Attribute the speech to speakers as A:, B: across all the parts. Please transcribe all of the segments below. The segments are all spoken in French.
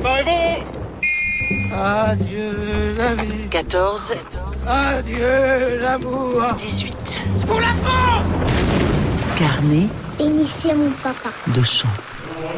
A: Préparez-vous
B: Adieu la vie.
C: 14.
B: Adieu l'amour.
C: 18.
A: Pour la France
C: Carnet
D: Bénissez mon papa.
C: de chant.
E: La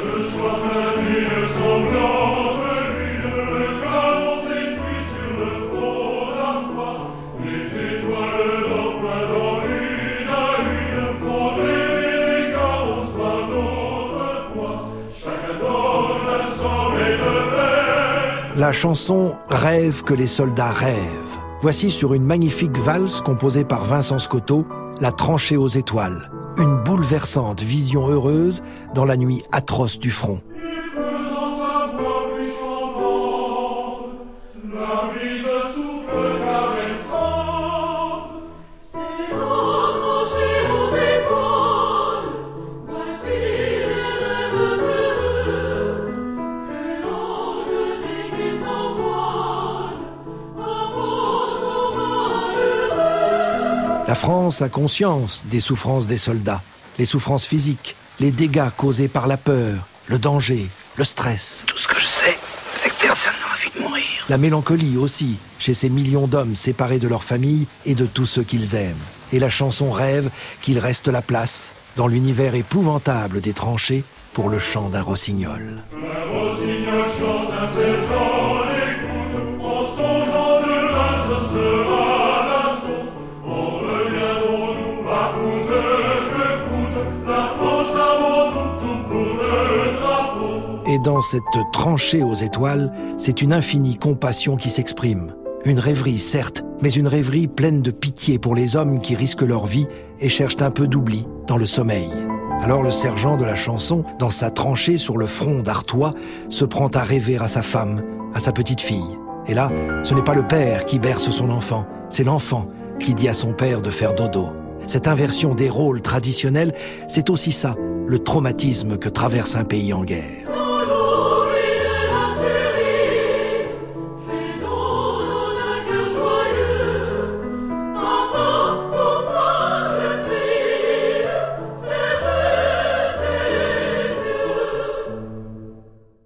E: chanson Rêve que les soldats rêvent. Voici sur une magnifique valse composée par Vincent Scotto, La tranchée aux étoiles. Une bouleversante vision heureuse dans la nuit atroce du front. La France a conscience des souffrances des soldats, les souffrances physiques, les dégâts causés par la peur, le danger, le stress.
B: Tout ce que je sais, c'est que personne n'a envie de mourir.
E: La mélancolie aussi, chez ces millions d'hommes séparés de leur famille et de tous ceux qu'ils aiment. Et la chanson rêve qu'il reste la place, dans l'univers épouvantable des tranchées, pour le chant d'un rossignol. Et dans cette tranchée aux étoiles, c'est une infinie compassion qui s'exprime. Une rêverie, certes, mais une rêverie pleine de pitié pour les hommes qui risquent leur vie et cherchent un peu d'oubli dans le sommeil. Alors le sergent de la chanson, dans sa tranchée sur le front d'Artois, se prend à rêver à sa femme, à sa petite fille. Et là, ce n'est pas le père qui berce son enfant, c'est l'enfant qui dit à son père de faire dodo. Cette inversion des rôles traditionnels, c'est aussi ça, le traumatisme que traverse un pays en guerre.